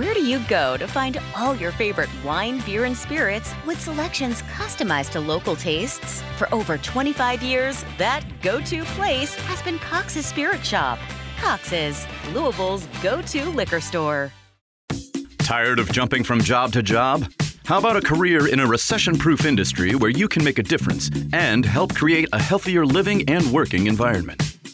Where do you go to find all your favorite wine, beer, and spirits with selections customized to local tastes? For over 25 years, that go to place has been Cox's Spirit Shop. Cox's, Louisville's go to liquor store. Tired of jumping from job to job? How about a career in a recession proof industry where you can make a difference and help create a healthier living and working environment?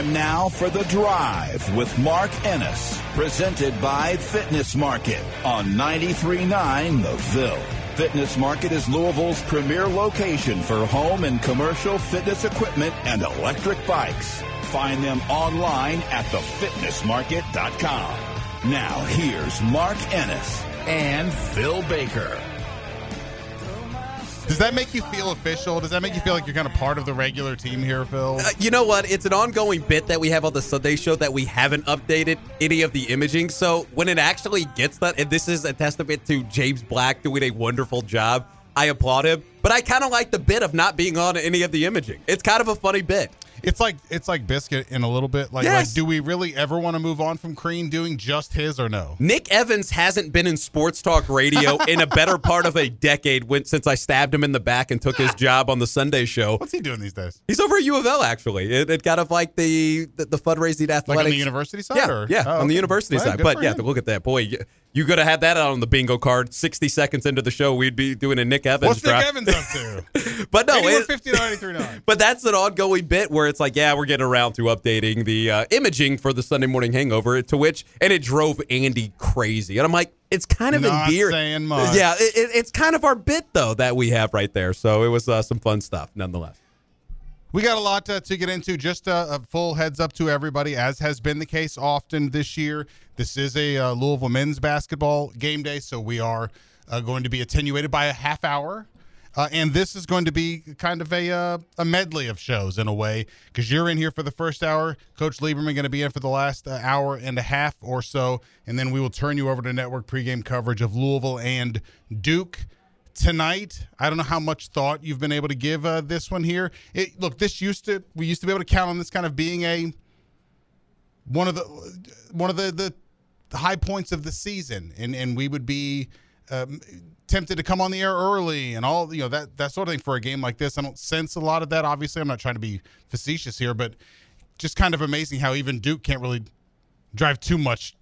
Time now for The Drive with Mark Ennis, presented by Fitness Market on 93.9 The Ville. Fitness Market is Louisville's premier location for home and commercial fitness equipment and electric bikes. Find them online at thefitnessmarket.com. Now here's Mark Ennis and Phil Baker. Does that make you feel official? Does that make you feel like you're kind of part of the regular team here, Phil? Uh, you know what? It's an ongoing bit that we have on the Sunday show that we haven't updated any of the imaging. So when it actually gets that, and this is a testament to James Black doing a wonderful job, I applaud him. But I kind of like the bit of not being on any of the imaging. It's kind of a funny bit. It's like it's like biscuit in a little bit. Like, Yes. like do we really ever want to move on from Crean doing just his or no? Nick Evans hasn't been in sports talk radio in a better part of a decade when, since I stabbed him in the back and took his job on the Sunday show. What's he doing these days? He's over at U of L actually. It, it kind of like the the, the fundraising athletics. Like on the university side? Yeah, or? yeah, Oh, on the university Well, side. But yeah, him. look at that, boy. You, could have had that out on the bingo card. Sixty seconds into the show, we'd be doing a Nick Evans What's. Nick Evans up to? But no, it- 50 939. but that's an ongoing bit where it's like, yeah, we're getting around to updating the uh, imaging for the Sunday morning hangover. To which, and it drove Andy crazy. And I'm like, it's kind of Not endearing. saying much. Yeah, it, it- it's kind of our bit though that we have right there. So it was uh, some fun stuff, nonetheless. We got a lot to, to get into. Just a, a full heads up to everybody, as has been the case often this year. This is a uh, Louisville men's basketball game day, so we are uh, going to be attenuated by a half hour. Uh, and this is going to be kind of a uh, a medley of shows in a way because you're in here for the first hour. Coach Lieberman going to be in for the last uh, hour and a half or so, and then we will turn you over to network pregame coverage of Louisville and Duke tonight. I don't know how much thought you've been able to give uh, this one here. It, look, this used to we used to be able to count on this kind of being a one of the one of the the high points of the season, and and we would be. Um, tempted to come on the air early and all you know that that sort of thing for a game like this i don't sense a lot of that obviously i'm not trying to be facetious here but just kind of amazing how even duke can't really drive too much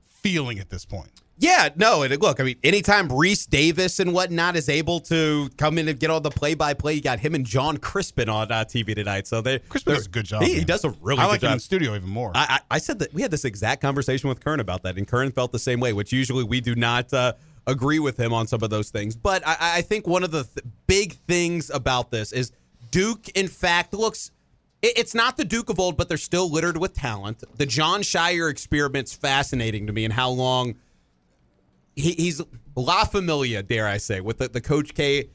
feeling at this point Yeah, no, and look, I mean, anytime Rece Davis and whatnot is able to come in and get all the play-by-play, you got him and Jon Crispin on uh, TV tonight. So they Crispin does a good job He, he does a really i good like him job. in studio even more I, I I said that we had this exact conversation with Kern about that, and Kern felt the same way, which usually we do not uh, agree with him on some of those things. But I, I think one of the th- big things about this is Duke, in fact, looks. it- It's not the Duke of old, but they're still littered with talent. The Jon Scheyer experiment's fascinating to me, and how long he, he's La Familia, dare I say, with the, the Coach K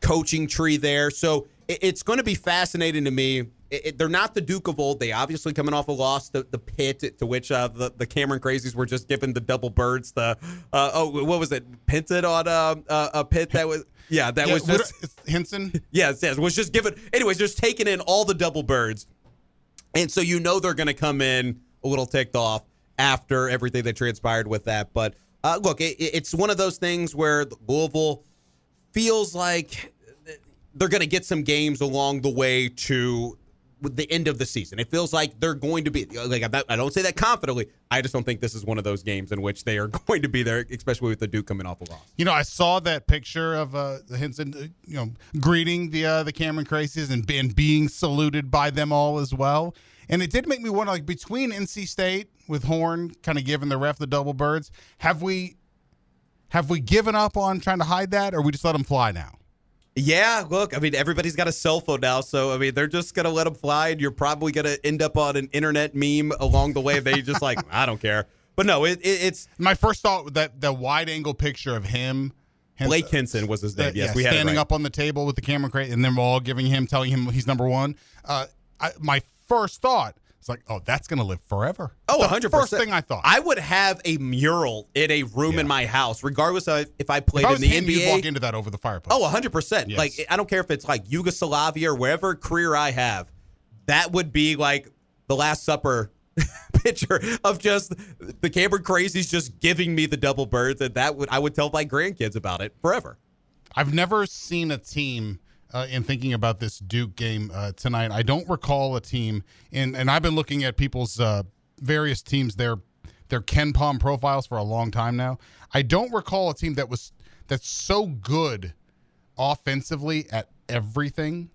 coaching tree there. So it, it's going to be fascinating to me. It, it- they're not the Duke of old. They obviously coming off a loss to the pit, to which uh, the, the Cameron Crazies were just given the double birds. The uh, oh, what was it? Pinted on uh, uh, a pit that was. Yeah, that Yeah, was just Hinson. Yes, yes. Was just given. Anyways, just taking in all the double birds, and so you know they're going to come in a little ticked off after everything that transpired with that. But uh, look, it, it's one of those things where Louisville feels like they're going to get some games along the way to the end of the season. It feels like they're going to be like I don't say that confidently. I just don't think this is one of those games in which they are going to be there, especially with the Duke coming off a loss. You know, I saw that picture of uh, Hinson, uh, you know, greeting the uh, the Cameron Crazies and, and being saluted by them all as well. And it did make me wonder, like between NC State with Horne kind of giving the ref the double birds, have we have we given up on trying to hide that, or we just let them fly now? Yeah, look, I mean, everybody's got a cell phone now, so I mean, they're just gonna let them fly, and you're probably gonna end up on an internet meme along the way. They just like, I don't care. But no, it, it, it's My first thought that the wide angle picture of him. Blake Hinson was his name. that- yes, yeah, we had standing right. up on the table with the camera crate, and then we're all giving him, telling him he's number one. Uh, I, my first thought It's like, oh, that's gonna live forever. Oh, the 100 First thing I thought. I would have a mural in a room in my house, regardless of if I played if I in the him, you'd NBA. walk into that over the fireplace. Oh, 100%. Yes. Like, I don't care if it's like Yugoslavia or wherever career I have. That would be like the Last Supper picture of just the Cameron Crazies just giving me the double birds. And that would, I would tell my grandkids about it forever. I've never seen a team uh, in thinking about this Duke game uh, tonight. I don't recall a team, and and I've been looking at people's uh, various teams their their KenPom profiles for a long time now. I don't recall a team that was that's so good offensively at everything,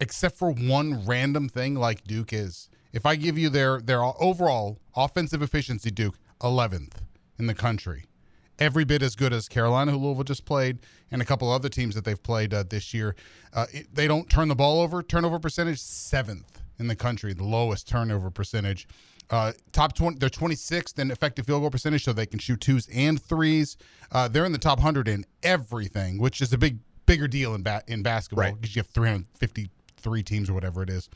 except for one random thing like Duke is. If I give you their their overall offensive efficiency, Duke 11th in the country every bit as good as Carolina, who Louisville just played, and a couple other teams that they've played uh, this year. Uh, it, they don't turn the ball over. Turnover percentage seventh in the country, the lowest turnover percentage. Uh, top 20, they're 26th in effective field goal percentage, so they can shoot twos and threes. Uh, they're in the top 100 in everything, which is a big, bigger deal in ba- in basketball Right. because you have 353 teams or whatever it is.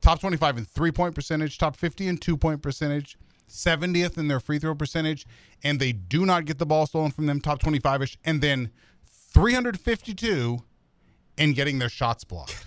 Top 25 in three point percentage, top 50 in two point percentage, 70th in their free throw percentage, and they do not get the ball stolen from them, top 25 ish, and then 352 in getting their shots blocked.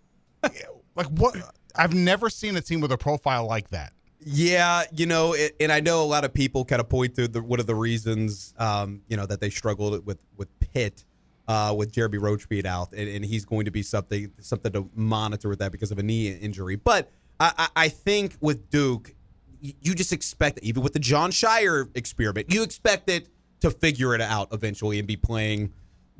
like, what? I've never seen a team with a profile like that. Yeah, you know, it, and I know a lot of people kind of point to the, one of the reasons, um, you know, that they struggled with with Pitt, uh, with Jeremy Roach being out, and, and he's going to be something something to monitor with that because of a knee injury. But I, I, I think with Duke, you just expect, even with the Jon Scheyer experiment, you expect it to figure it out eventually and be playing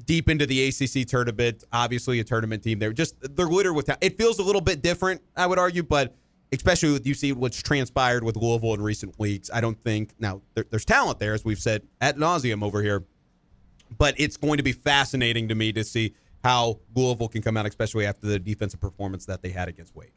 deep into the ACC tournament. Obviously, a tournament team. They're just they're littered with. It feels a little bit different, I would argue, but especially with you see what's transpired with Louisville in recent weeks. I don't think now there, there's talent there, as we've said at nauseum over here, but it's going to be fascinating to me to see how Louisville can come out, especially after the defensive performance that they had against Wake.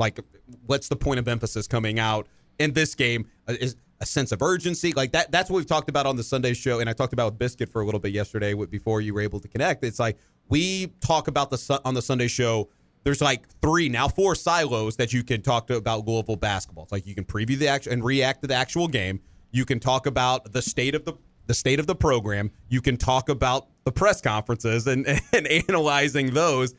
Like, what's the point of emphasis coming out in this game? Uh, Is a sense of urgency like that? That's what we've talked about on the Sunday show, and I talked about with Biscuit for a little bit yesterday before you were able to connect. It's like we talk about the on the Sunday show. There's like three now four silos that you can talk to about Louisville basketball. It's like you can preview the action and react to the actual game. You can talk about the state of the the state of the program. You can talk about the press conferences and, and analyzing those.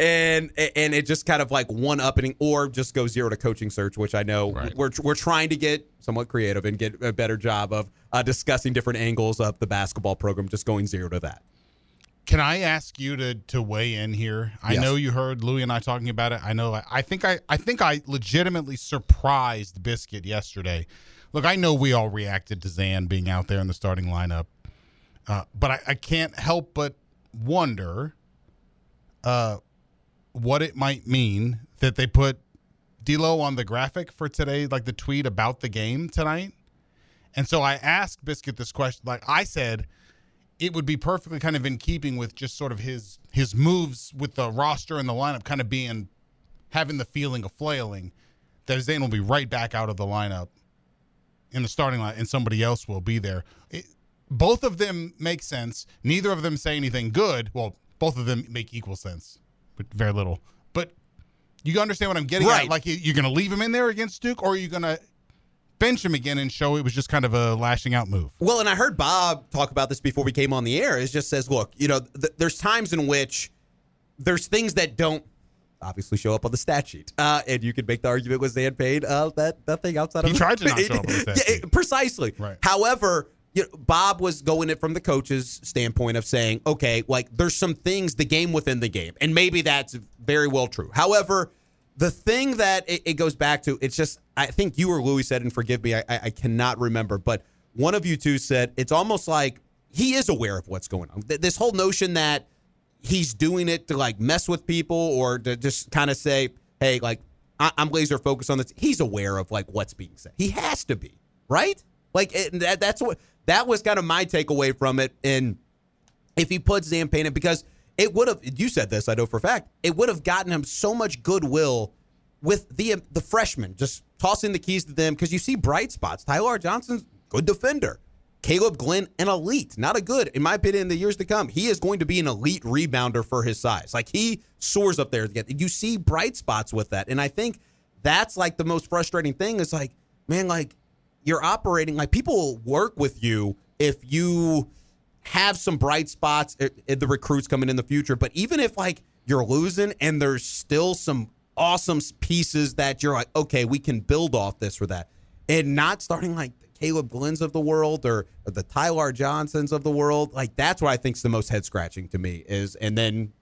And and it just kind of like one upping or just go zero to coaching search, which I know we're we're trying to get somewhat creative and get a better job of uh, discussing different angles of the basketball program, just going zero to that. Can I ask you to to weigh in here? I Yes. know you heard Louis and I talking about it. I know. I, I think I I think I legitimately surprised Biscuit yesterday. Look, I know we all reacted to Zan being out there in the starting lineup, uh, but I, I can't help but wonder uh, what it might mean that they put D'Lo on the graphic for today, like the tweet about the game tonight. And so I asked Biscuit this question. Like I said, it would be perfectly kind of in keeping with just sort of his his moves with the roster and the lineup kind of being having the feeling of flailing that Zane will be right back out of the lineup in the starting line and somebody else will be there. It, both of them make sense. Neither of them say anything good. Well, both of them make equal sense, very little. But you understand what I'm getting Right. at? Like you- you're going to leave him in there against Duke, or are you going to bench him again and show it was just kind of a lashing out move? Well, and I heard Bob talk about this before we came on the air. It just says, look, you know, th- there's times in which there's things that don't obviously show up on the stat sheet, uh, and you could make the argument with Zan Payne uh, that nothing outside of He tried to not show up on the stat Yeah, sheet. precisely. Right. However. You know, Bob was going it from the coach's standpoint of saying, okay, like there's some things, the game within the game, and maybe that's very well true. However, the thing that it, it goes back to, it's just, I think you or Louis said, and forgive me, I, I cannot remember, but one of you two said it's almost like he is aware of what's going on. This whole notion that he's doing it to like mess with people or to just kind of say, hey, like I- I'm laser focused on this. He's aware of like what's being said. He has to be right. Like it, that, that's what that was kind of my takeaway from it. And if he puts Zan Payne in, because it would have, you said this, I know for a fact, it would have gotten him so much goodwill with the the freshmen, just tossing the keys to them because you see bright spots. Ty-Laur Johnson's good defender. Kaleb Glenn, an elite, not a good, in my opinion, in the years to come. He is going to be an elite rebounder for his size. Like he soars up there. Again. You see bright spots with that. And I think that's like the most frustrating thing is like, man, like you're operating, like people will work with you if you have some bright spots in the recruits coming in the future. But even if like you're losing and there's still some awesome pieces that you're like, okay, we can build off this or that. And not starting like Kaleb Glenn's of the world or, the Ty-Laur Johnsons of the world. Like that's what I think is the most head scratching to me is, and then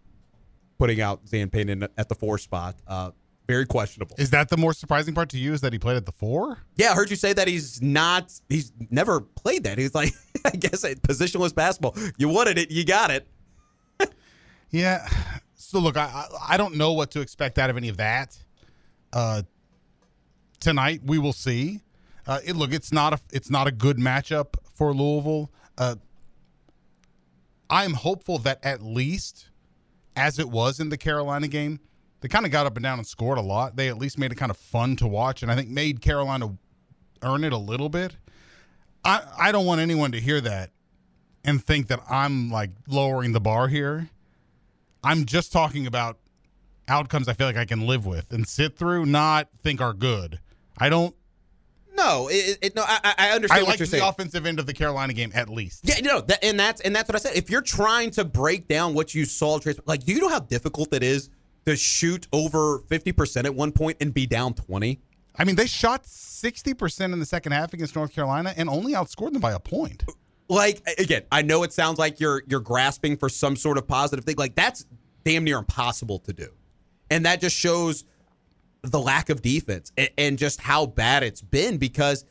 putting out Zan Payne at the four spot. Uh, very questionable. Is that the more surprising part to you? Is that he played at the four? Yeah, I heard you say that he's not. He's never played that. He's like, I guess, positionless basketball. You wanted it, you got it. yeah. So look, I I don't know what to expect out of any of that. Uh, tonight we will see. Uh, it, look, it's not a it's not a good matchup for Louisville. Uh, I'm hopeful that at least, as it was in the Carolina game, they kind of got up and down and scored a lot. They at least made it kind of fun to watch, and I think made Carolina earn it a little bit. I I don't want anyone to hear that and think that I'm like lowering the bar here. I'm just talking about outcomes I feel like I can live with and sit through, not think are good. I don't no, it, it, no, I, I understand I what like you're the saying. offensive end of the Carolina game at least. Yeah, no, that, and that's and that's what I said. If you're trying to break down what you saw, like, do you know how difficult it is to shoot over fifty percent at one point and be down twenty? I mean, they shot sixty percent in the second half against North Carolina and only outscored them by a point. Like again, I know it sounds like you're you're grasping for some sort of positive thing. Like that's damn near impossible to do, and that just shows the lack of defense and, and, just how bad it's been because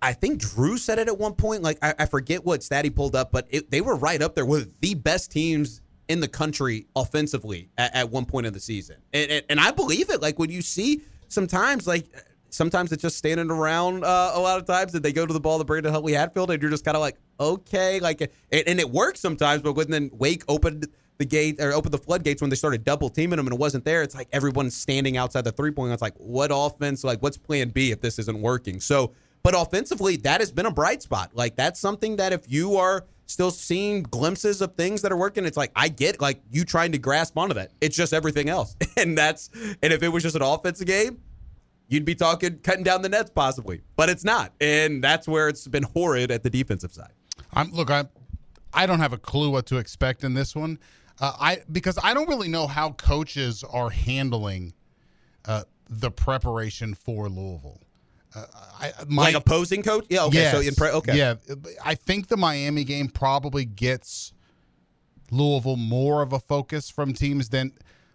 I think Drew said it at one point. Like, I, I forget what stat he pulled up, but it, they were right up there with the best teams in the country offensively at, at one point in the season. And, and, and, I believe it. Like, when you see sometimes, like, sometimes it's just standing around uh, a lot of times and they go to the ball to Brandon Huntley Hatfield and you're just kind of like, okay. Like, and it works sometimes, but when then Wake opened – the gate or open the floodgates when they started double teaming them and it wasn't there. It's like everyone's standing outside the three point. It's like what offense? Like what's Plan B if this isn't working? So, but offensively, that has been a bright spot. Like that's something that if you are still seeing glimpses of things that are working, it's like I get like you trying to grasp onto that. It's just everything else, and that's and if it was just an offensive game. You'd be talking cutting down the nets possibly, but it's not, and that's where it's been horrid at the defensive side. I'm look, I I don't have a clue what to expect in this one. Uh, I because I don't really know how coaches are handling uh, the preparation for Louisville. Uh, I, my, like opposing coach, yeah. Okay, yes, so in pre- okay, yeah. I think the Miami game probably gets Louisville more of a focus from teams than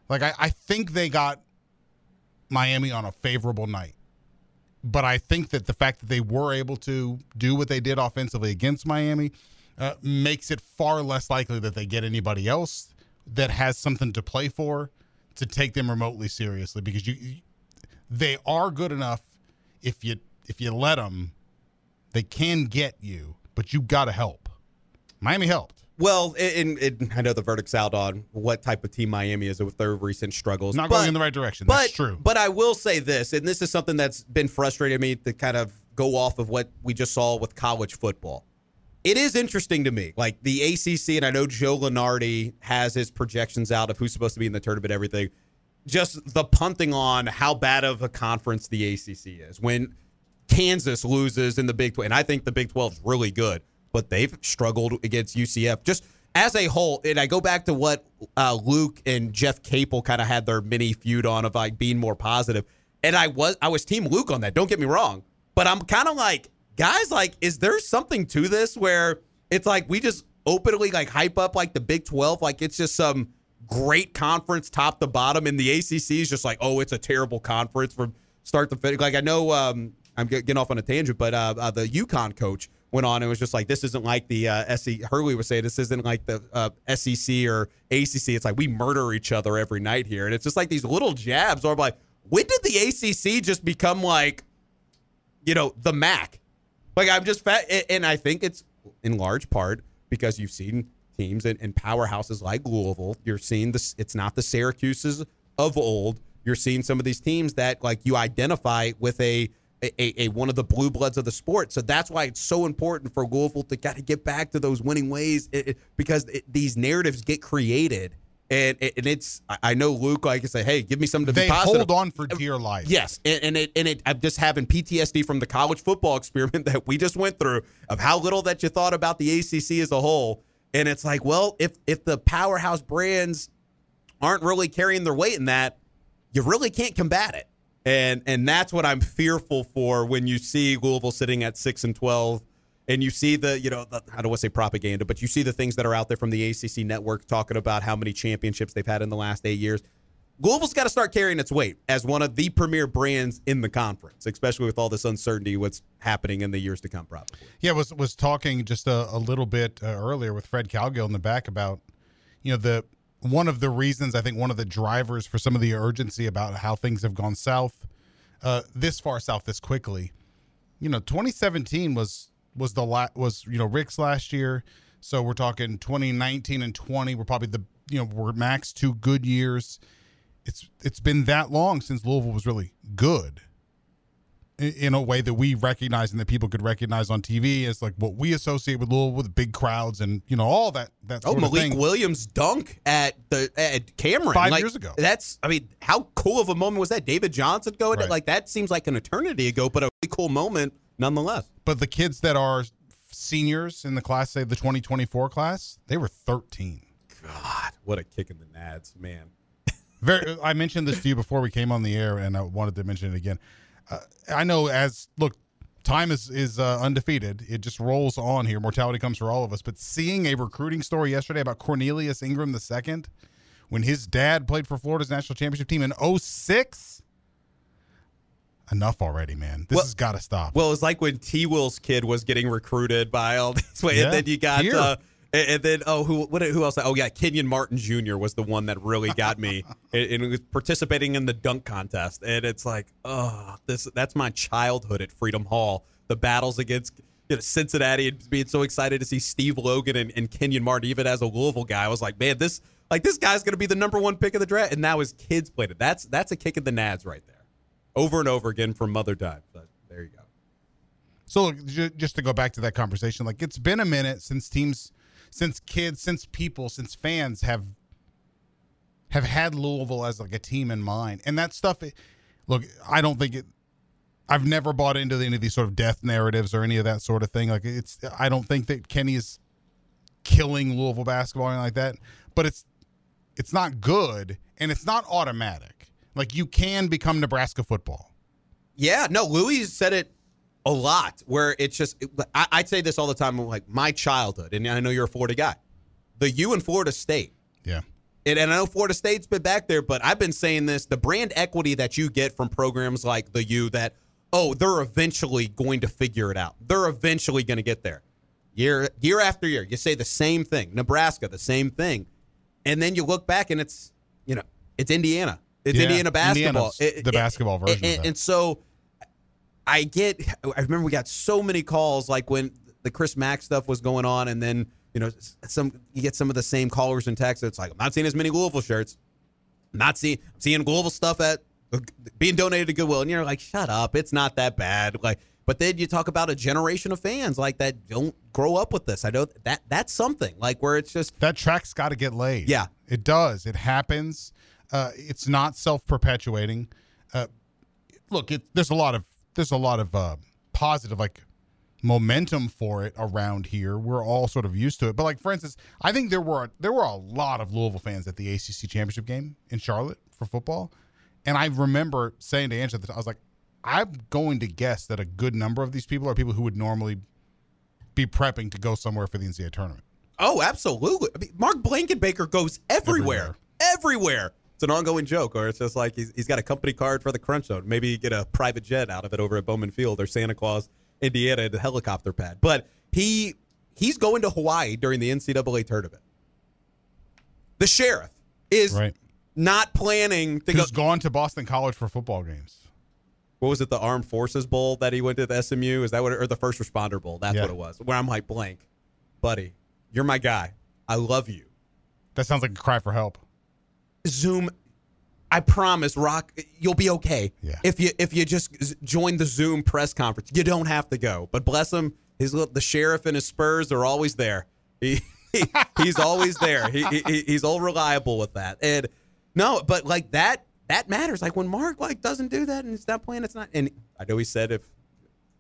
like I, I think they got Miami on a favorable night. But I think that the fact that they were able to do what they did offensively against Miami uh, makes it far less likely that they get anybody else that has something to play for to take them remotely seriously because you they are good enough if you if you let them they can get you but you got to help miami helped well, and, I know the verdict's out on what type of team Miami is with their recent struggles. Not but, going in the right direction. But, That's true. But I will say this, and this is something that's been frustrating me to kind of go off of what we just saw with college football it is interesting to me. Like the ACC, and I know Joe Lunardi has his projections out of who's supposed to be in the tournament, everything. Just the punting on how bad of a conference the ACC is. When Kansas loses in the Big 12, and I think the Big 12 is really good, but they've struggled against UCF. Just as a whole, and I go back to what uh, Luke and Jeff Capel kind of had their mini feud on of like being more positive, and I was I was Team Luke on that. Don't get me wrong, but I'm kind of like guys, like, is there something to this where it's like we just openly like hype up like the Big 12 like it's just some great conference top to bottom and the ACC is just like oh it's a terrible conference from start to finish. Like I know um, I'm getting off on a tangent but uh, uh, the UConn coach went on and was just like this isn't like the uh, SEC Hurley was saying this isn't like the uh, SEC or ACC it's like we murder each other every night here. And it's just like these little jabs or like when did the ACC just become like you know the MAC? Like I'm just fat, and I think it's in large part because you've seen teams and, and powerhouses like Louisville. You're seeing this. It's not the Syracuse's of old. You're seeing some of these teams that like you identify with a a, a, a one of the blue bloods of the sport. So that's why it's so important for Louisville to kind of get back to those winning ways it, it, because it, these narratives get created. And, and it's I know Luke like I can say, hey, give me something to They be positive. hold on for dear life. Yes, and, and it and it I'm just having PTSD from the college football experiment that we just went through of how little that you thought about the ACC as a whole, and it's like, well, if if the powerhouse brands aren't really carrying their weight in that, you really can't combat it, and and that's what I'm fearful for when you see Louisville sitting at six and twelve. And you see the, you know, the, I don't want to say propaganda, but you see the things that are out there from the ACC network talking about how many championships they've had in the last eight years. Louisville's got to start carrying its weight as one of the premier brands in the conference, especially with all this uncertainty what's happening in the years to come. Probably. Yeah, was was talking just a, a little bit uh, earlier with Fred Calgill in the back about, you know, the one of the reasons I think one of the drivers for some of the urgency about how things have gone south, uh, this far south this quickly. You know, 2017 was was the la- was you know Rick's last year, so we're talking 2019 and 20 were probably the you know were max two good years. It's it's been that long since Louisville was really good in, in a way that we recognize and that people could recognize on TV as like what we associate with Louisville with big crowds and you know all that that Oh, Malik. Williams dunk at the at Cameron Five Like, years ago. That's I mean, how cool of a moment was that? David Johnson going Right. like that seems like an eternity ago, but a really cool moment nonetheless. but the kids that are seniors in the class, say the 2024 class, they were 13. God, what a kick in the nads, man. Very. I mentioned this to you before we came on the air, and I wanted to mention it again. Uh, I know as look, time is is uh, undefeated. It just rolls on here. Mortality comes for all of us. But seeing a recruiting story yesterday about Cornelius Ingram II, when his dad played for Florida's national championship team in 06, enough already, man. This Well- has got to stop. Well, it's like when T. Will's kid was getting recruited by all these way, Yeah, and then you got here. uh, and, and then oh who what who else? Oh yeah, Kenyon Martin Jr. was the one that really got me, and, and was participating in the dunk contest, and it's like oh this that's my childhood at Freedom Hall. The battles against you know, Cincinnati and being so excited to see Steve Logan and, and Kenyon Martin, even as a Louisville guy, I was like, man, this like this guy's gonna be the number one pick of the draft, and now his kids played it. That's that's a kick in the nads right there, over and over again from Mother Time. But there you go. So just to go back to that conversation, like it's been a minute since teams, since kids, since people, since fans have have had Louisville as like a team in mind, and that stuff. it- Look, I don't think it. I've never bought into any of these sort of death narratives or any of that sort of thing. Like it's, I don't think that Kenny is killing Louisville basketball or anything like that. But it's, it's not good, and it's not automatic. Like you can become Nebraska football. Yeah, no, Louis said it a lot where it's just, I, I'd say this all the time, like my childhood, and I know you're a Florida guy, the U and Florida State. Yeah. And, and I know Florida State's been back there, but I've been saying this the brand equity that you get from programs like the U that, oh, they're eventually going to figure it out. They're eventually going to get there. Year year after year, you say the same thing. Nebraska, the same thing. And then you look back and it's, you know, it's Indiana. It's Yeah, Indiana basketball. Indiana's the basketball version of that. and so I get. I remember we got so many calls, like when the Chris Mack stuff was going on, and then you know some you get some of the same callers and texts. It's like I'm not seeing as many Louisville shirts. I'm not seeing I'm seeing Louisville stuff at being donated to Goodwill, and you're like, shut up, it's not that bad. Like, but then you talk about a generation of fans like that don't grow up with this. I know that that's something like where it's just That track's got to get laid. Yeah. it does. It happens. Uh, it's not self-perpetuating. Uh, look, it, there's a lot of there's a lot of uh, positive like momentum for it around here. We're all sort of used to it. But like for instance, I think there were there were a lot of Louisville fans at the ACC championship game in Charlotte for football, and I remember saying to Angela, I was like, I'm going to guess that a good number of these people are people who would normally be prepping to go somewhere for the NCAA tournament. Oh, absolutely. I mean, Mark Blankenbaker goes everywhere. Everywhere. It's an ongoing joke, or it's just like he's, he's got a company card for the Crunch Zone. Maybe you get a private jet out of it over at Bowman Field or Santa Claus, Indiana, the helicopter pad. But he he's going to Hawaii during the NCAA tournament. The sheriff is Right. not planning to go. Who's gone to Boston College for football games? What was it? The Armed Forces Bowl that he went to the SMU? Is that what? It, or the First Responder Bowl? That's Yeah. what it was. Where I'm like, blank, buddy, you're my guy. I love you. That sounds like a cry for help. Zoom. I promise, Rock, you'll be okay. Yeah. If you if you just join the Zoom press conference, you don't have to go. But bless him, his little- the sheriff and his Spurs are always there. He, he he's always there. He, he he's all reliable with that. And no, but like that that matters. Like when Mark like doesn't do that and it's not playing, it's not. And I know he said if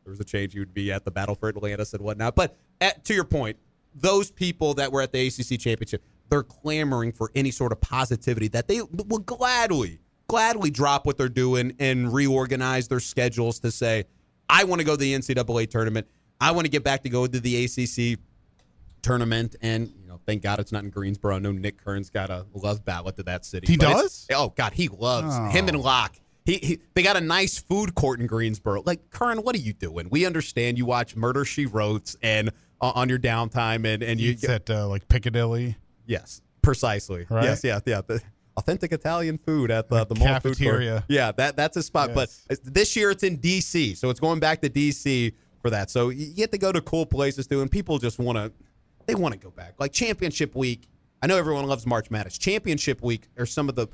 there was a change, you would be at the battle for Atlantis and whatnot. But at, to your point, those people that were at the ACC championship, they're clamoring for any sort of positivity that they will gladly, gladly drop what they're doing and reorganize their schedules to say, I want to go to the NCAA tournament. I want to get back to go to the ACC tournament. And, you know, thank God it's not in Greensboro. I know Nick Kern's got a love ballot to that city. He does? Oh, God, he loves Oh. him and Locke. He, he, they got a nice food court in Greensboro. Like Kern, what are you doing? We understand you watch Murder She Wrote and uh, on your downtime, and and you It's at uh, like Piccadilly. Yes, precisely. Right? Yes, yeah, yeah. The authentic Italian food at the, the mall Cafeteria. court. Yeah, that that's a spot. Yes. But this year it's in D.C., so it's going back to D.C. for that. So you get to go to cool places too, and people just want to they want to go back. Like championship week. I know everyone loves March Madness. Championship week are some of the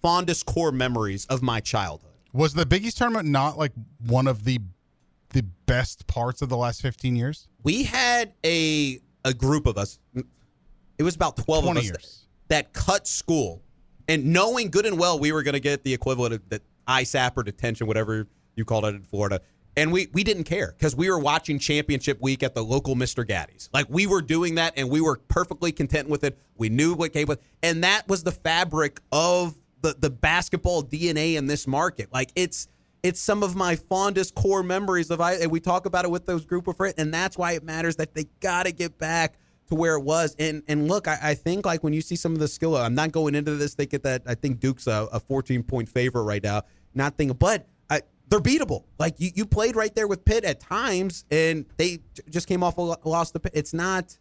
fondest core memories of my childhood. Was the Big East tournament not like one of the the best parts of the last 15 years? we had a a group of us. It was about twelve of us years. that, that cut school, and knowing good and well we were going to get the equivalent of that ISAP or detention, whatever you called it in Florida. And we, we didn't care because we were watching championship week at the local Mr. Gatti's. Like we were doing that and we were perfectly content with it. We knew what came with and that was the fabric of the, the basketball DNA in this market. Like it's it's some of my fondest core memories of I and we talk about it with those group of friends, and that's why it matters that they gotta get back to where it was. And and look, I, I think like when you see some of the skill, I'm not going into this thinking that I think Duke's a, a 14 point favorite right now. Not thinking, but I, they're beatable. Like you, you played right there with Pitt at times, and they just came off a lo- loss to Pitt. It's not.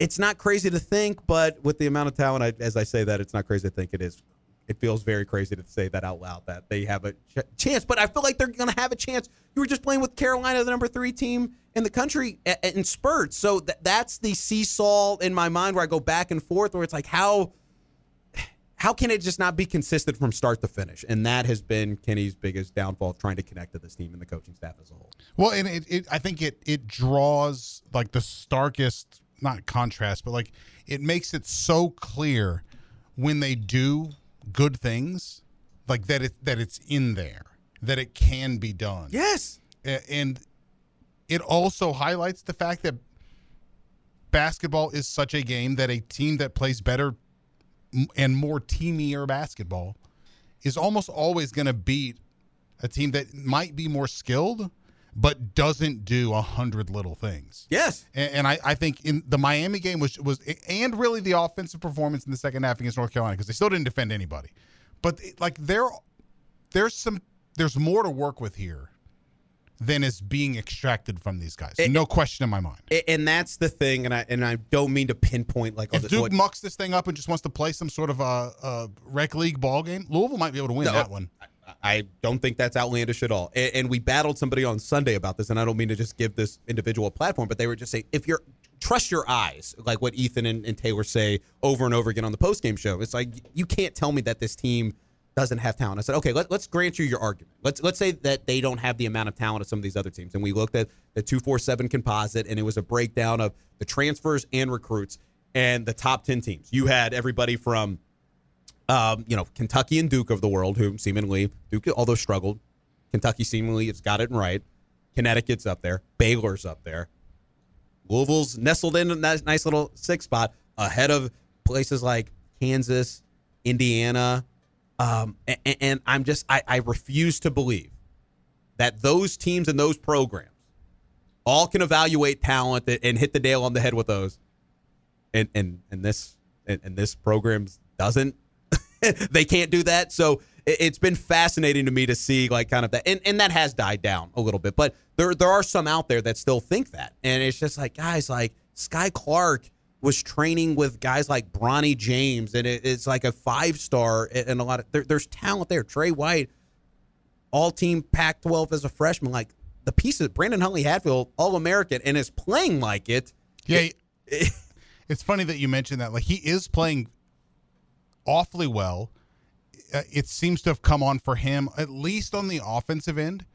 It's not crazy to think, but with the amount of talent, I, as I say that, it's not crazy to think it is. It feels very crazy to say that out loud that they have a ch- chance, but I feel like they're going to have a chance. You were just playing with Carolina, the number three team in the country, in spurts. So th- that's the seesaw in my mind where I go back and forth, where it's like how how can it just not be consistent from start to finish? And that has been Kenny's biggest downfall, trying to connect to this team and the coaching staff as a whole. Well, and it, it I think it it draws like the starkest not contrast, but like it makes it so clear when they do good things, like that it that it's in there, that it can be done. Yes. And it also highlights the fact that basketball is such a game that a team that plays better and more teamier basketball is almost always going to beat a team that might be more skilled but doesn't do a hundred little things. Yes. And, and I, I think in the Miami game was was and really the offensive performance in the second half against North Carolina because they still didn't defend anybody, but like there there's some there's more to work with here than is being extracted from these guys. It- no question in my mind. A- And that's the thing, and I and I don't mean to pinpoint like oh, If this- Duke what- mucks this thing up and just wants to play some sort of a, a rec league ball game, Louisville might be able to win No, that one. I- I don't think that's outlandish at all. And, and we battled somebody on Sunday about this, and I don't mean to just give this individual a platform, but they were just saying if you're trust your eyes, like what Ethan and, and Taylor say over and over again on the post game show. It's like you can't tell me that this team doesn't have talent. I said, okay, let, let's grant you your argument. Let's let's say that they don't have the amount of talent of some of these other teams, and we looked at the two four seven composite, and it was a breakdown of the transfers and recruits and the top ten teams. You had everybody from um, you know, Kentucky and Duke of the world, who seemingly Duke, although struggled, Kentucky seemingly has got it right. Connecticut's up there. Baylor's up there. Louisville's nestled in nice, nice little six spot ahead of places like Kansas, Indiana, um, and, and I'm just I, I refuse to believe that those teams and those programs all can evaluate talent and hit the nail on the head with those, and and and this and, and this program doesn't they can't do that. So it, it's been fascinating to me to see like kind of that, and, and that has died down a little bit. But there there are some out there that still think that, and it's just like guys like Skyy Clark was training with guys like Bronny James, and it, it's like a five star, and a lot of there, there's talent there. Tre White, all team Pac 12 as a freshman, like the pieces. Brandon Huntley Hatfield, all American, and is playing like it. Yeah, it's funny that you mentioned that. Like he is playing awfully well. uh, it seems to have come on for him, at least on the offensive end.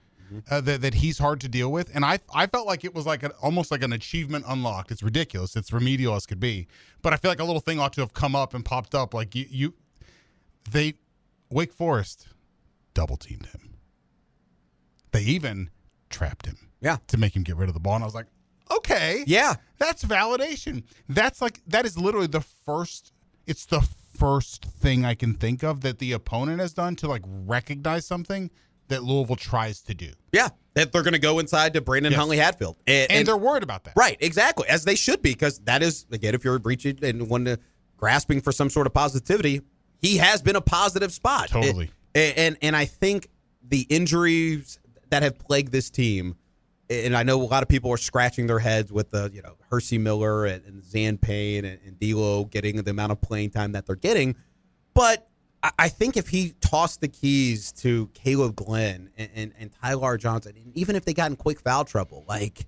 Uh, that, that he's hard to deal with, and I I felt like it was like an, almost like an achievement unlocked. It's ridiculous. It's remedial as could be, but I feel like a little thing ought to have come up and popped up. Like you, you they Wake Forest double teamed him. They even trapped him. Yeah. To make him get rid of the ball. And I was like, okay. Yeah. That's validation. That's like that is literally the first it's the first thing I can think of that the opponent has done to like recognize something that Louisville tries to do. Yeah. That they're going to go inside to Brandon Yes. Huntley Hatfield. And, And, they're worried about that. Right, exactly, as they should be, because that is again, if you're reaching and one to grasping for some sort of positivity, he has been a positive spot. Totally. and and, and I think the injuries that have plagued this team, and I know a lot of people are scratching their heads with the you know Hersey Miller and, and Zan Payne and, and D'Lo getting the amount of playing time that they're getting, but. I- think if he tossed the keys to Kaleb Glenn and, and, and Ty-Laur Johnson, and even if they got in quick foul trouble, like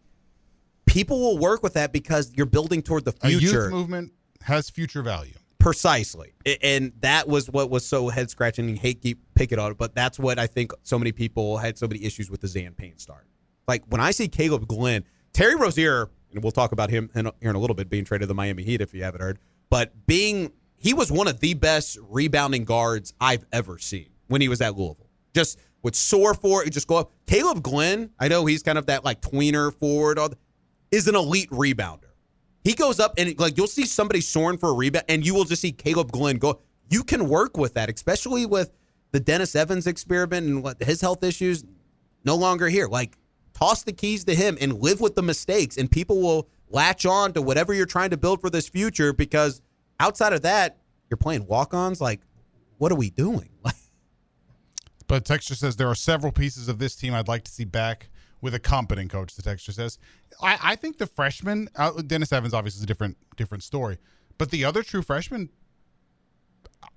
people will work with that because you're building toward the A future. youth movement has future value. Precisely. And that was what was so head scratching and hate keep picking on it. But that's what I think so many people had so many issues with the Zan Payne start. Like when I see Kaleb Glenn, Terry Rozier, and we'll talk about him in, here in a little bit, being traded to the Miami Heat if you haven't heard, but being he was one of the best rebounding guards I've ever seen when he was at Louisville. Just would soar for it, just go up. Kaleb Glenn, I know he's kind of that like tweener forward, is an elite rebounder. He goes up and like you'll see somebody soaring for a rebound, and you will just see Kaleb Glenn go. You can work with that, especially with the Dennis Evans experiment and what his health issues no longer here. Like toss the keys to him and live with the mistakes, and people will latch on to whatever you're trying to build for this future. Because outside of that, you're playing walk-ons. Like, what are we doing? But Texture says there are several pieces of this team I'd like to see back with a competent coach. The Texture says, I, I think the freshman uh, Dennis Evans obviously is a different different story, but the other true freshman,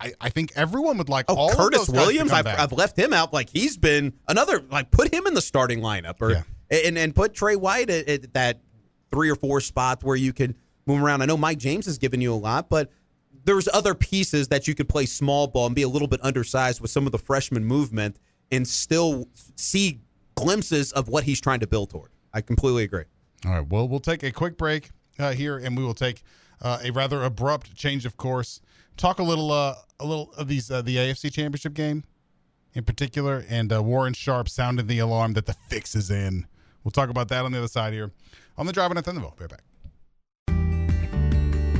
I, I think everyone would like Oh, all of Curtis those guys to Williams, I've. I've left him out. Like he's been another. Like put him in the starting lineup, or Yeah. and and put Tre White at, at that three or four spot where you can move around. I know Mike James has given you a lot, but there's other pieces that you could play small ball and be a little bit undersized with some of the freshman movement and still see glimpses of what he's trying to build toward. I completely agree. All right. Well, we'll take a quick break uh, here, and we will take uh, a rather abrupt change of course. Talk a little, uh, a little of these uh, the AFC Championship game in particular, and uh, Warren Sharp sounded the alarm that the fix is in. We'll talk about that on the other side here on the Driving at Thunderville. Be right back.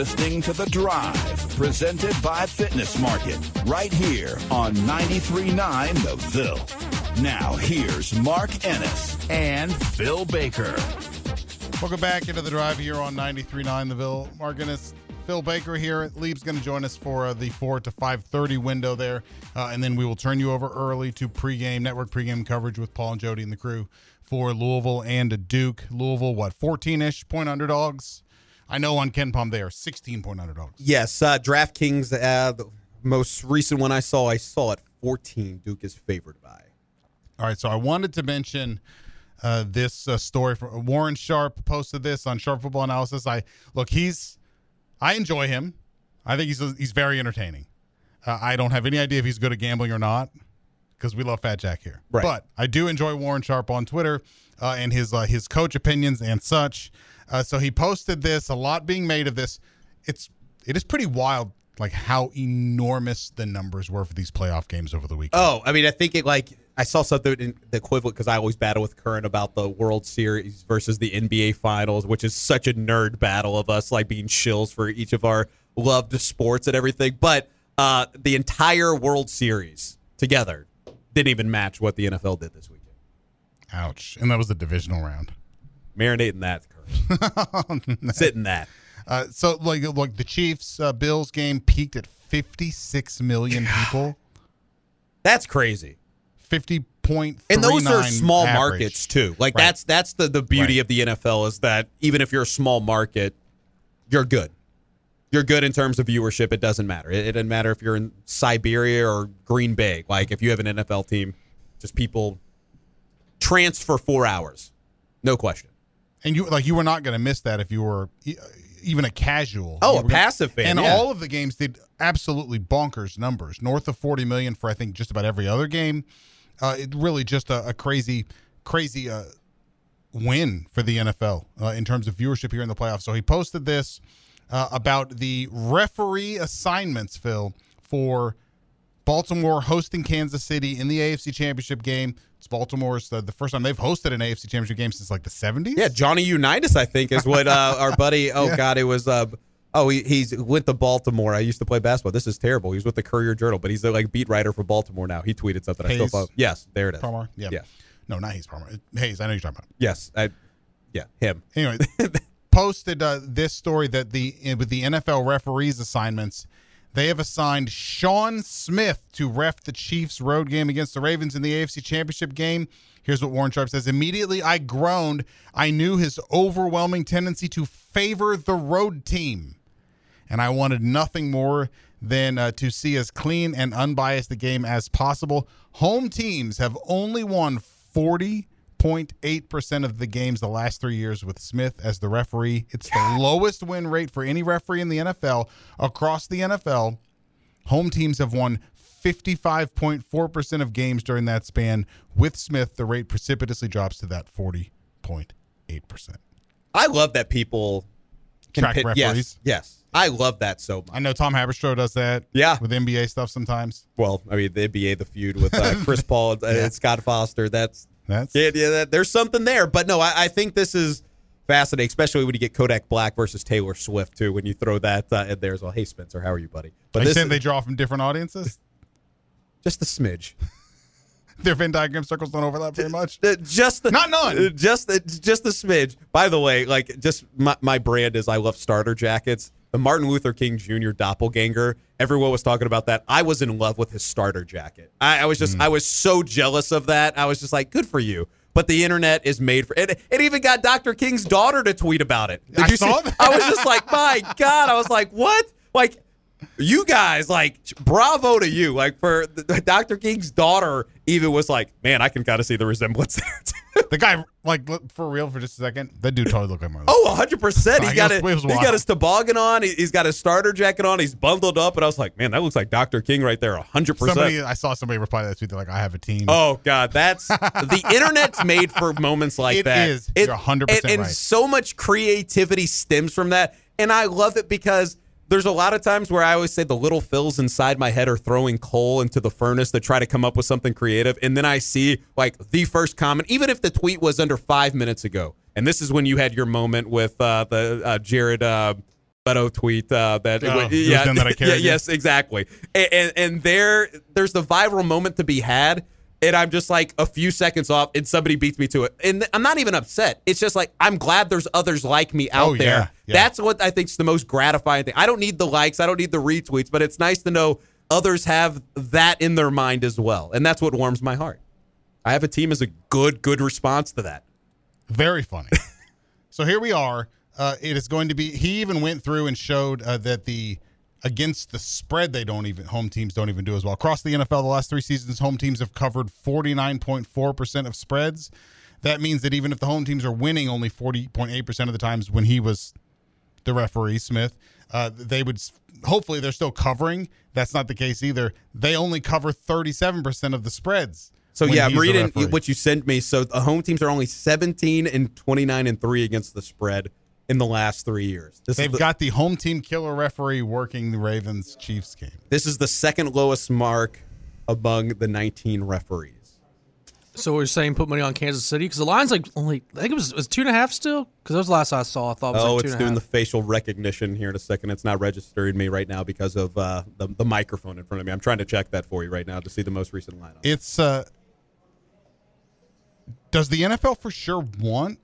Listening to The Drive, presented by Fitness Market, right here on 93.9 The Ville. Now, here's Mark Ennis and Phil Baker. Welcome back into the drive here on 93.9 The Ville. Mark Ennis, Phil Baker here. Leib's going to join us for uh, the 4 to 5.30 window there. Uh, and then we will turn you over early to pregame, network pregame coverage with Paul and Jody and the crew for Louisville and Duke. Louisville, what, 14-ish point underdogs? I know on KenPom they are 16 point underdogs. Yes, uh, DraftKings, uh, the most recent one I saw, I saw at 14. Duke is favored by. All right, so I wanted to mention uh, this uh, story from Warren Sharp posted this on Sharp Football Analysis. I look, he's I enjoy him. I think he's he's very entertaining. Uh, I don't have any idea if he's good at gambling or not because we love Fat Jack here. Right. But I do enjoy Warren Sharp on Twitter uh, and his uh, his coach opinions and such. Uh, so he posted this. A lot being made of this. It's it is pretty wild. like how enormous the numbers were for these playoff games over the weekend. Oh, I mean, I think it like I saw something in the equivalent because I always battle with Curran about the World Series versus the NBA Finals, which is such a nerd battle of us like being shills for each of our loved sports and everything. But uh, the entire World Series together didn't even match what the NFL did this weekend. Ouch! And that was the divisional round. Marinating that, Curran. Sitting that. Uh, so like like the Chiefs uh, Bills game peaked at 56 million people. That's crazy. 50.39 And those are small average. markets too. Like Right. that's that's the the beauty Right. of the NFL is that even if you're a small market, you're good. You're good in terms of viewership. It doesn't matter. It, it doesn't matter if you're in Siberia or Green Bay. Like if you have an NFL team, just people transfer four hours, no question. And you like you were not going to miss that if you were even a casual. Oh, You a passive fan, And yeah. all of the games did absolutely bonkers numbers, north of 40 million for I think just about every other game. Uh, it really just a, a crazy, crazy uh, win for the NFL uh, in terms of viewership here in the playoffs. So he posted this uh, about the referee assignments, Phil, for Baltimore hosting Kansas City in the AFC Championship game. It's Baltimore's uh, the first time they've hosted an AFC Championship game since like the 70s. Yeah, Johnny Unitas, I think, is what uh, our buddy. Oh Yeah. God, it was. Uh, oh, he, he's went to Baltimore. I used to play basketball. This is terrible. He's with the Courier Journal, but he's the like beat writer for Baltimore now. He tweeted something. I still Hayes follow. Yes, there it is. Palmer. Yeah. Yeah. No, not Hayes Palmer. Hayes. I know you're talking about. Yes, I. Yeah, him. Anyway, posted uh, this story that the with the NFL referees assignments, they have assigned Sean Smith to ref the Chiefs road game against the Ravens in the AFC Championship game. Here's what Warren Sharp says. Immediately I groaned. I knew his overwhelming tendency to favor the road team. And I wanted nothing more than uh, to see as clean and unbiased a game as possible. Home teams have only won 40.8% of the games the last three years with Smith as the referee. It's the lowest win rate for any referee in the NFL. Across the NFL, home teams have won 55.4% of games during that span. With Smith, the rate precipitously drops to that 40.8%. I love that people can Track pit- referees. Yes, yes, I love that so much. I know Tom Haberstroh does that. Yeah. With NBA stuff sometimes. Well, I mean, the NBA, the feud with uh, Chris Paul and, and Scott Foster. That's That's yeah, yeah. That, there's something there, but no, I, I think this is fascinating, especially when you get Kodak Black versus Taylor Swift too. When you throw that uh, in there as well. Hey, Spencer, how are you, buddy? But Are you this saying they draw from different audiences? just a smidge. Their Venn diagram circles don't overlap very much. Just the, Not none. uh, Just the, just a smidge. By the way, like just my, my brand is I love starter jackets. The Martin Luther King Jr. doppelganger. Everyone was talking about that. I was in love with his starter jacket. I, I was just I was so jealous of that. I was just like, good for you. But the internet is made for it. It even got Dr. King's daughter to tweet about it. Did I you saw see? that. I was just like, my God. I was like, what? Like you guys, like, bravo to you. Like, for the, Dr. King's daughter, even was like, man, I can kind of see the resemblance there, too. The guy, like, for real, for just a second, that dude totally looked like my. Oh, 100%. He got it it. was- it He got his toboggan on. He, has got his starter jacket on. He's bundled up. And I was like, man, that looks like Dr. King right there, 100%. Somebody, I saw somebody reply to that tweet. They're like, I have a team. Oh God, that's the internet's made for moments like It that. is. You're 100% and, and right. so much creativity stems from that, and I love it because there's a lot of times where I always say the little fills inside my head are throwing coal into the furnace to try to come up with something creative, and then I see like the first comment, even if the tweet was under five minutes ago, and this is when you had your moment with uh, the uh, Jared. Uh, Beto tweet uh, that Oh, them that I yeah, yes, exactly. And, and and there there's the viral moment to be had, and I'm just like a few seconds off, and somebody beats me to it, and I'm not even upset. It's just like I'm glad there's others like me out Oh, yeah, there. yeah. That's what I think is the most gratifying thing. I don't need the likes, I don't need the retweets, but it's nice to know others have that in their mind as well, and that's what warms my heart. I have a team as a good good response to that. Very funny. so here we are. Uh, it is going to be. He even went through and showed uh, that the against the spread they don't even home teams don't even do as well. Across the NFL, the last three seasons, home teams have covered forty nine point four percent of spreads. That means that even if the home teams are winning only forty point eight percent of the times when he was the referee Smith, uh, they would hopefully they're still covering. That's not the case either. They only cover thirty seven percent of the spreads. So yeah, I'm reading what you sent me. So the home teams are only 17 and 29 and three against the spread in the last three years. This They've the, got the home team killer referee working the Ravens Chiefs game. this is the second lowest mark among the 19 referees. So we're saying put money on Kansas City because the line's like only I think it was, it was two and a half still because that was the last I saw. I thought it was Oh, like two it's doing the facial recognition here in a second. It's not registering me right now because of uh, the, the microphone in front of me. I'm trying to check that for you right now to see the most recent lineup. It's uh does the NFL for sure want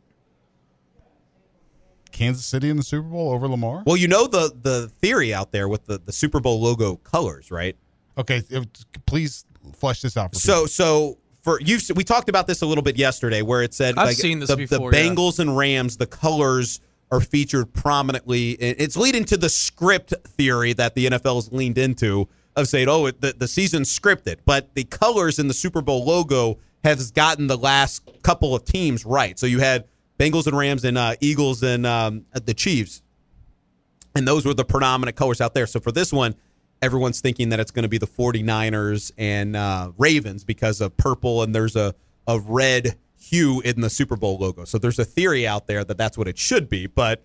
Kansas City in the Super Bowl over Lamar? Well, you know the the theory out there with the, the Super Bowl logo colors, right? Okay, it- please flesh this out for So so for you we talked about this a little bit yesterday where it said I've like seen this the, before, the yeah. Bengals and Rams the colors are featured prominently it's leading to the script theory that the NFL has leaned into of saying oh the the season's scripted but the colors in the Super Bowl logo has gotten the last couple of teams right so you had Bengals and Rams and uh, Eagles and um, the Chiefs and those were the predominant colors out there. So for this one, everyone's thinking that it's going to be the 49ers and uh, Ravens because of purple and there's a, a red hue in the Super Bowl logo. So there's a theory out there that that's what it should be. But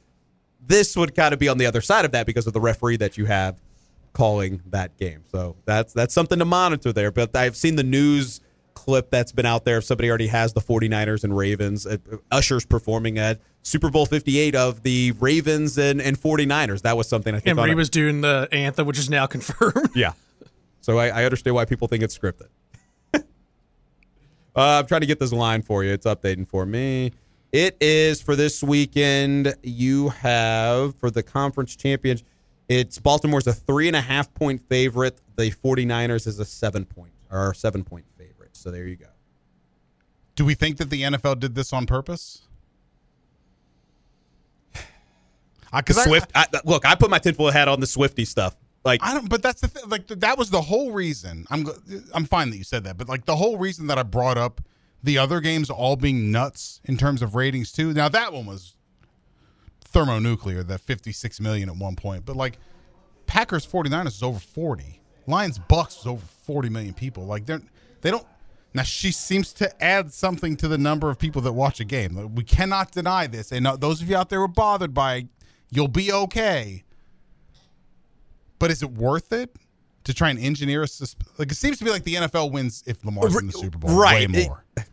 this would kind of be on the other side of that because of the referee that you have calling that game. So that's that's something to monitor there. But I've seen the news clip that's been out there. If somebody already has the 49ers and Ravens, uh, Usher's performing at Super Bowl 58 of the Ravens and, and 49ers. That was something I think. A- Reba's doing the anthem, which is now confirmed. yeah. So I, I understand why people think it's scripted. uh, I'm trying to get this line for you. It's updating for me. It is for this weekend. You have for the conference champions. It's Baltimore's a three and a half point favorite. The 49ers is a seven point or seven point. So there you go. Do we think that the NFL did this on purpose? I, Swift. I, look, I put my tinfoil hat on the Swifty stuff. Like I don't. But that's the thing. Like that was the whole reason. I'm. I'm fine that you said that. But like the whole reason that I brought up the other games all being nuts in terms of ratings too. Now that one was thermonuclear. That 56 million at one point. But like Packers 49ers is over 40. Lions Bucks is over 40 million people. Like they're they don't. Now she seems to add something to the number of people that watch a game. We cannot deny this. And uh, those of you out there who are bothered by, you'll be okay. But is it worth it to try and engineer a susp- like it seems to be like the NFL wins if Lamar's in the Super Bowl Right. way It- more.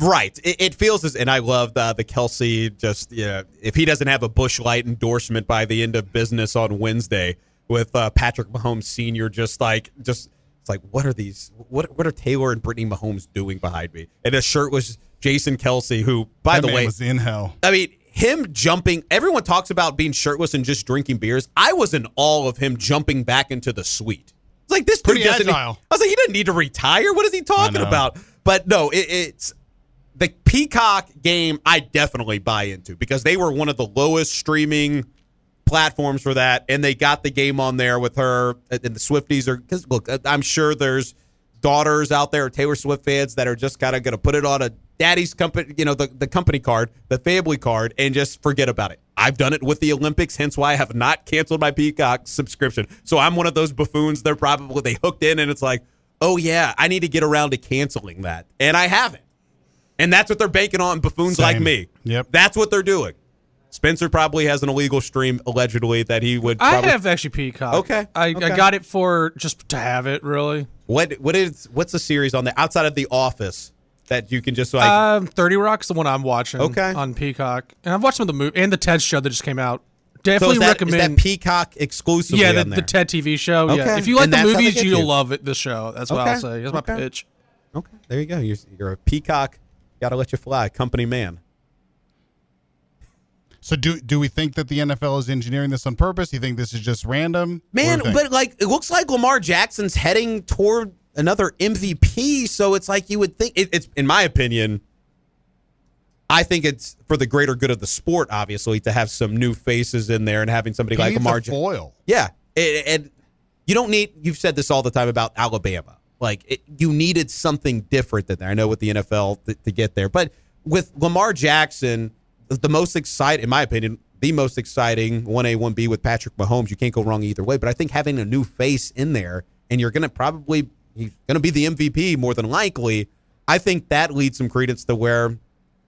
Right. It, it feels as, and I love uh, the Kelce. Just yeah, if he doesn't have a Busch Light endorsement by the end of business on Wednesday with uh, Patrick Mahomes Senior, just like just it's like what are these? What what are Taylor and Brittany Mahomes doing behind me? And his shirt was Jason Kelce, who by That the way was in hell. I mean, him jumping, everyone talks about being shirtless and just drinking beers. I was in awe of him jumping back into the suite. It's like this Pretty agile. I was like, he doesn't need to retire. What is he talking about? But no, it, it's the Peacock game. I definitely buy into because they were one of the lowest streaming platforms for that, and they got the game on there with her and the Swifties are. Because look, uh, I'm sure there's daughters out there, Taylor Swift fans that are just kind of going to put it on a daddy's company, you know, the, the company card, the family card, and just forget about it. I've done it with the Olympics, hence why I have not canceled my Peacock subscription. So I'm one of those buffoons. They're probably they hooked in, and it's like, oh yeah, I need to get around to canceling that, and I haven't. And that's what they're banking on buffoons like me. Yep. That's what they're doing. Spencer probably has an illegal stream allegedly that he would. I Probably, have actually Peacock. Okay, I, okay. I got it for just to have it, really. What what is what's the series on there outside of The Office that you can just like? Um, Thirty Rock's the one I'm watching. Okay. On Peacock, and I've watched some of the movie and the TED show that just came out. so Definitely is that, is recommend. that Peacock exclusively yeah, the, the TED TV show. Yeah, Okay. if you like And the that's how they movies, you'll you. love it. The show. That's what Okay. I'll say. That's my pitch. okay, there you go. You're, you're a Peacock. Got to let you fly, company man. So do do we think that the NFL is engineering this on purpose? Do you think this is just random? Man, but like it looks like Lamar Jackson's heading toward another MVP. So it's like you would think it, it's in my opinion. I think it's for the greater good of the sport, obviously, to have some new faces in there and having somebody he like Lamar. foil. Yeah, and, and you don't need. You've said this all the time about Alabama. Like it, you needed something different than there. I know with the NFL to, to get there, but with Lamar Jackson, the, most exciting, in my opinion, the most exciting one A one B with Patrick Mahomes. You can't go wrong either way. But I think having a new face in there, and you're going to probably he's going to be the MVP more than likely. I think that leads some credence to where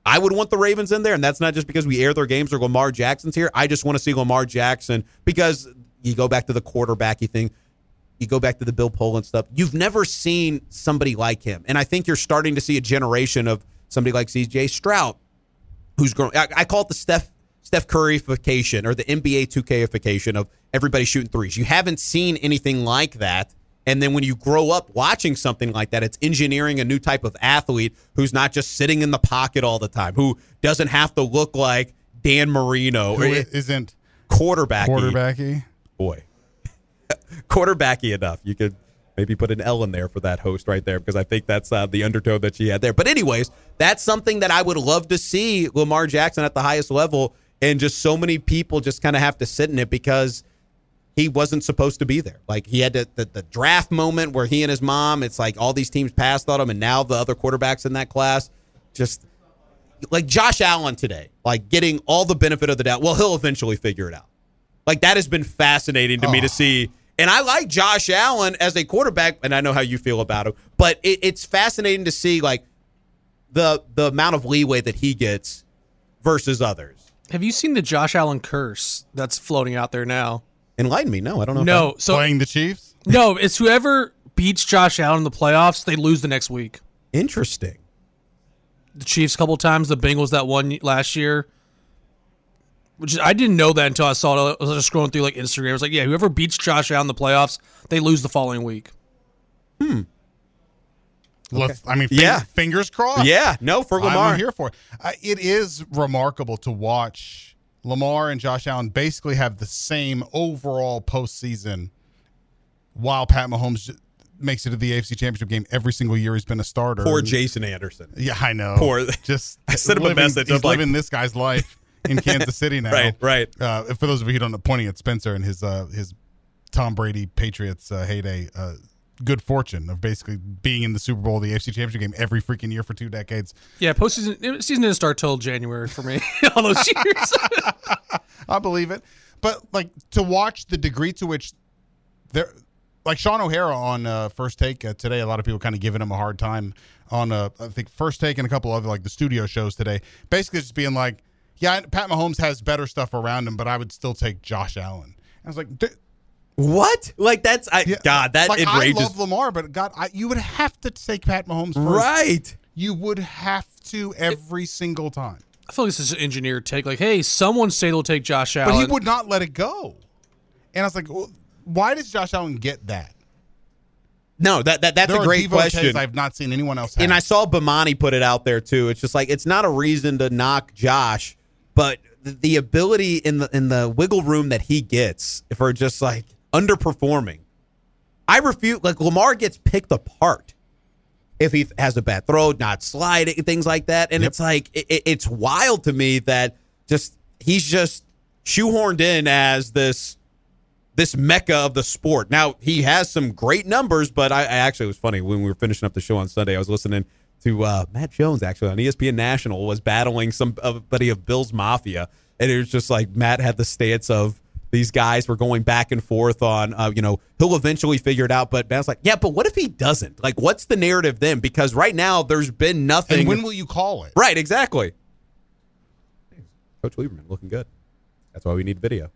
I would want the Ravens in there, and that's not just because we air their games or Lamar Jackson's here. I just want to see Lamar Jackson because you go back to the quarterbacky thing. You go back to the Bill Polian stuff. You've never seen somebody like him, and I think you're starting to see a generation of somebody like C.J. Stroud, who's growing. I, I call it the Steph Steph Curryification or the NBA 2Kification of everybody shooting threes. You haven't seen anything like that. And then when you grow up watching something like that, it's engineering a new type of athlete who's not just sitting in the pocket all the time, who doesn't have to look like Dan Marino Who isn't quarterback. quarterbacky? Boy, quarterbacky enough. You could maybe put an L in there for that host right there because I think that's uh, the undertow that she had there. But anyways, that's something that I would love to see Lamar Jackson at the highest level, and just so many people just kind of have to sit in it because he wasn't supposed to be there. Like he had to, the, the draft moment where he and his mom, it's like all these teams passed on him, and now the other quarterbacks in that class just like Josh Allen today, like getting all the benefit of the doubt. Well, he'll eventually figure it out. Like that has been fascinating to me to oh. see. And I like Josh Allen as a quarterback, and I know how you feel about him, but it, it's fascinating to see like the the amount of leeway that he gets versus others. Have you seen the Josh Allen curse that's floating out there now? Enlighten me. No, I don't know. No, so Playing the Chiefs? no, it's whoever beats Josh Allen in the playoffs, they lose the next week. interesting. The Chiefs a couple times, the Bengals that one last year. Which I didn't know that until I saw it. I was just scrolling through like Instagram. It's like, yeah, whoever beats Josh Allen in the playoffs, they lose the following week. Hmm. Let's, I mean, Yeah. fingers, fingers crossed. Yeah, no for Lamar. I'm here for it. Uh, it is remarkable to watch Lamar and Josh Allen basically have the same overall postseason, while Pat Mahomes makes it to the AFC Championship game every single year he's been a starter. Poor Jason Anderson. Yeah, I know. Poor- Just I sent him a living, message He's of like- living this guy's life in Kansas City now. Right, right. Uh, for those of you who don't know, pointing at Spencer and his uh, his Tom Brady Patriots uh, heyday. Good fortune of basically being in the Super Bowl, the AFC Championship game every freaking year for two decades. Yeah, postseason season didn't start till January for me. All those years. I believe it. But like to watch the degree to which there, like Sean O'Hara on uh, First Take uh, today, a lot of people kind of giving him a hard time on uh, I think First Take and a couple other like the studio shows today. Basically, just being like, yeah, Pat Mahomes has better stuff around him, but I would still take Josh Allen. I was like, "D- What? Like that's I yeah, God, that like, enrages I love Lamar, but God, I, you would have to take Pat Mahomes first. Right. You would have to every single time. I feel like this is an engineered take. Like, hey, someone say they'll take Josh Allen. But he would not let it go. And I was like, well, why does Josh Allen get that? No, that, that that's there a great devotees question. I've not seen anyone else have. And I saw Bomani put it out there too. It's just like it's not a reason to knock Josh, but the, the ability in the in the wiggle room that he gets for just like underperforming. I refute like Lamar gets picked apart if he has a bad throw, not sliding, things like that. And Yep. it's like it, it- it's wild to me that just he's just shoehorned in as this this mecca of the sport. Now he has some great numbers, but I, I actually it was funny when we were finishing up the show on Sunday. I was listening to uh, Matt Jones actually on ESPN National was battling somebody of Bill's Mafia, and it was just like Matt had the stance of these guys were going back and forth on, uh, you know, he'll eventually figure it out. But Matt's like, yeah, but what if he doesn't? Like, what's the narrative then? Because right now there's been nothing. and when will you call it? right, exactly. Coach Lieberman looking good. That's why we need video.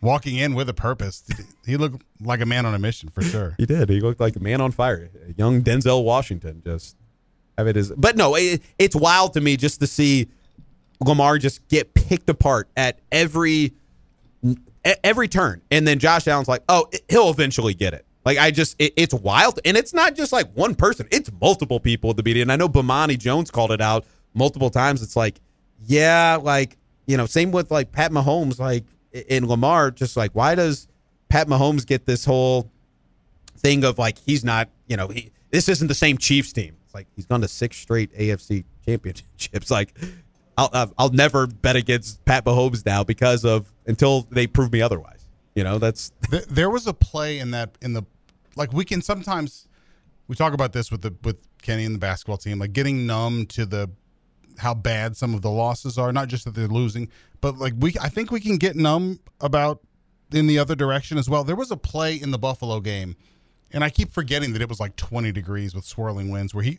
Walking in with a purpose. He looked like a man on a mission for sure. He did. He looked like a man on fire. Young Denzel Washington. Just have it as. But no, it, it's wild to me just to see Lamar just get picked apart at every every turn, and then Josh Allen's like, "Oh, he'll eventually get it." Like I just, it, it's wild, and it's not just like one person; it's multiple people at the media. And I know Bomani Jones called it out multiple times. It's like, yeah, like you know, same with like Pat Mahomes, like in Lamar, just like why does Pat Mahomes get this whole thing of like he's not, you know, he this isn't the same Chiefs team. It's like he's gone to six straight AFC championships. Like I'll I'll- never bet against Pat Mahomes now because of until they prove me otherwise. You know, that's there was a play in that in the like we can sometimes we talk about this with the with Kenny and the basketball team, like getting numb to the how bad some of the losses are. Not just that they're losing, but like we I think we can get numb about in the other direction as well. There was a play in the Buffalo game, and I keep forgetting that it was like 20 degrees with swirling winds where he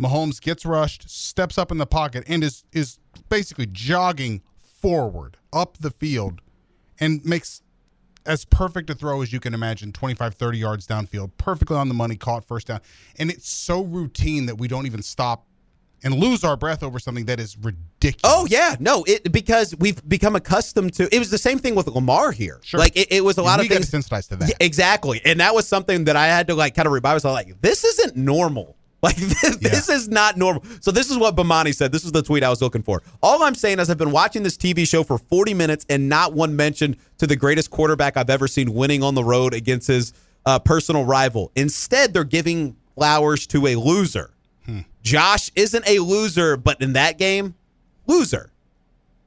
Mahomes gets rushed, steps up in the pocket, and is is basically jogging forward up the field and makes as perfect a throw as you can imagine 25 30 yards downfield perfectly on the money caught first down and it's so routine that we don't even stop and lose our breath over something that is ridiculous Oh yeah, no, it because we've become accustomed to. It was the same thing with Lamar here. Sure. Like it, it was a lot we of things. desensitized to that Yeah, exactly, and that was something that I had to like kind of remind myself. Like this isn't normal. Like this, this is not normal. So this is what Bomani said. This is the tweet I was looking for. All I'm saying is I've been watching this TV show for 40 minutes and not one mention to the greatest quarterback I've ever seen winning on the road against his uh, personal rival. Instead, they're giving flowers to a loser. Josh isn't a loser, but in that game, loser.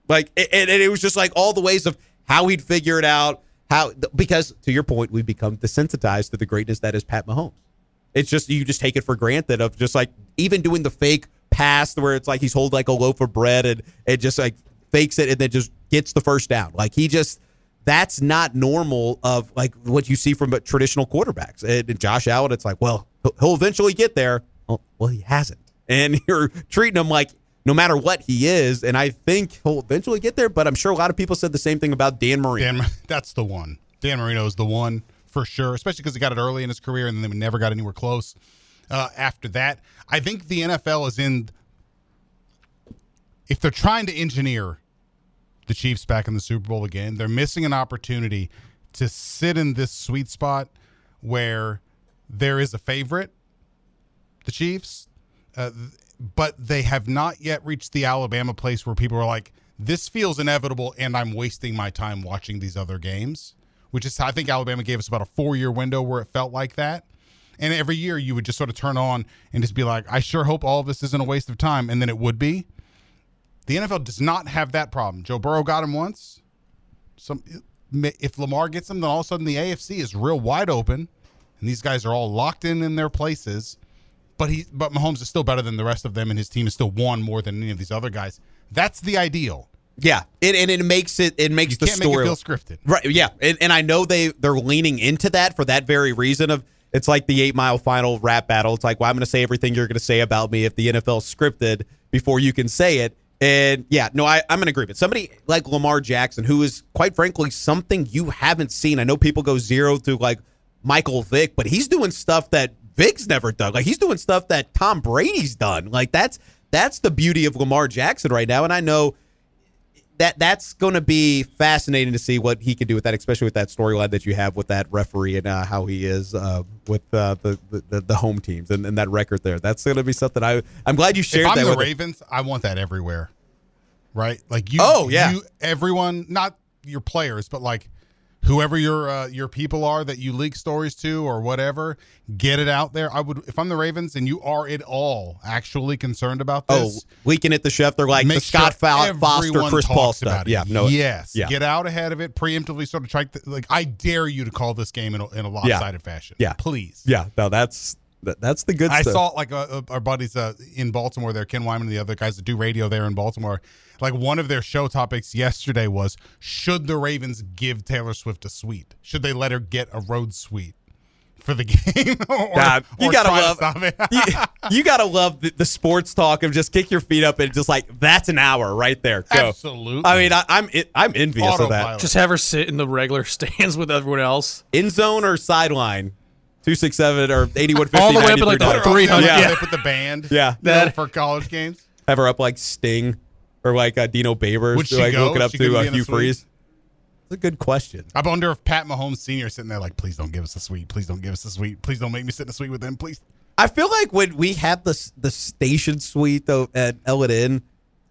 Like, and, and it was just like all the ways of how he'd figure it out. How because to your point, we've become desensitized to the greatness that is Pat Mahomes. It's just you just take it for granted of just like even doing the fake pass where it's like he's holding like a loaf of bread and it just like fakes it and then just gets the first down. Like he just that's not normal of like what you see from traditional quarterbacks. And, Josh Allen, it's like, well, he'll, he'll eventually get there. Well, well, he hasn't, and you're treating him like no matter what he is. And I think he'll eventually get there. But I'm sure a lot of people said the same thing about Dan Marino. Dan, that's the one. Dan Marino is the one for sure, especially because he got it early in his career and then we never got anywhere close uh, after that. I think the NFL is in. If they're trying to engineer the Chiefs back in the Super Bowl again, they're missing an opportunity to sit in this sweet spot where there is a favorite, the Chiefs, uh, but they have not yet reached the Alabama place where people are like, this feels inevitable and I'm wasting my time watching these other games, which is, I think Alabama gave us about a four year window where it felt like that. And every year you would just sort of turn on and just be like, I sure hope all of this isn't a waste of time. And then it would be. The NFL does not have that problem. Joe Burrow got him once. Some if Lamar gets him, then all of a sudden the AFC is real wide open, and these guys are all locked in in their places. But he, but Mahomes is still better than the rest of them, and his team is still won more than any of these other guys. That's the ideal. Yeah, it, and it makes it it makes You the make story feel scripted. Right. Yeah, and, and I know they they're leaning into that for that very reason of it's like the eight mile final rap battle. It's like, well, I'm going to say everything you're going to say about me if the NFL scripted before you can say it. And yeah, no, I, I'm in agreement. Somebody like Lamar Jackson, who is quite frankly something you haven't seen. I know people go zero to like Michael Vick, but he's doing stuff that Vick's never done. Like he's doing stuff that Tom Brady's done. Like that's that's the beauty of Lamar Jackson right now. And I know that that's going to be fascinating to see what he can do with that, especially with that storyline that you have with that referee and uh, how he is uh, with uh, the, the the home teams and, and that record there. That's going to be something I I'm glad you shared if I'm that the. Ravens, I want that everywhere. Right? Like you Oh, yeah. you, everyone, not your players, but like whoever your uh, your people are that you leak stories to or whatever, get it out there. I would if I'm the Ravens and you are at all actually concerned about this. Oh, this. leaking it the chef. They're like the Scott sure Foster, Chris Paul stuff. Yeah, no, yes, yeah, get out ahead of it, preemptively sort of try. To, like, I dare you to call this game in a, in a lopsided fashion. Yeah. please. yeah. No, that's that's the good I stuff. saw like uh, our buddies uh, in Baltimore there, Ken Weinman and the other guys that do radio there in Baltimore. Like one of their show topics yesterday was: Should the Ravens give Taylor Swift a suite? Should they let her get a road suite for the game? or, God, you or gotta try to love stop it? you, you gotta love the, the sports talk of just kick your feet up and just like that's an hour right there. Go. Absolutely. I mean, I, I'm I'm envious of that. Just have her sit in the regular stands with everyone else. In zone or sideline, two six seven or eighty one fifty. All the way up to, like, the 300. Yeah. Yeah. with the band. Yeah. You know, for college games. Have her up like Sting or like uh, Dino Babers. Would she like go? looking up She to couldn't uh, in the Hugh suite? Freeze. It's a good question. I wonder if Pat Mahomes Senior is sitting there like, please don't give us a suite. Please don't give us a suite. Please don't make me sit in a suite with them. Please. I feel like when we had the the station suite though at L&N,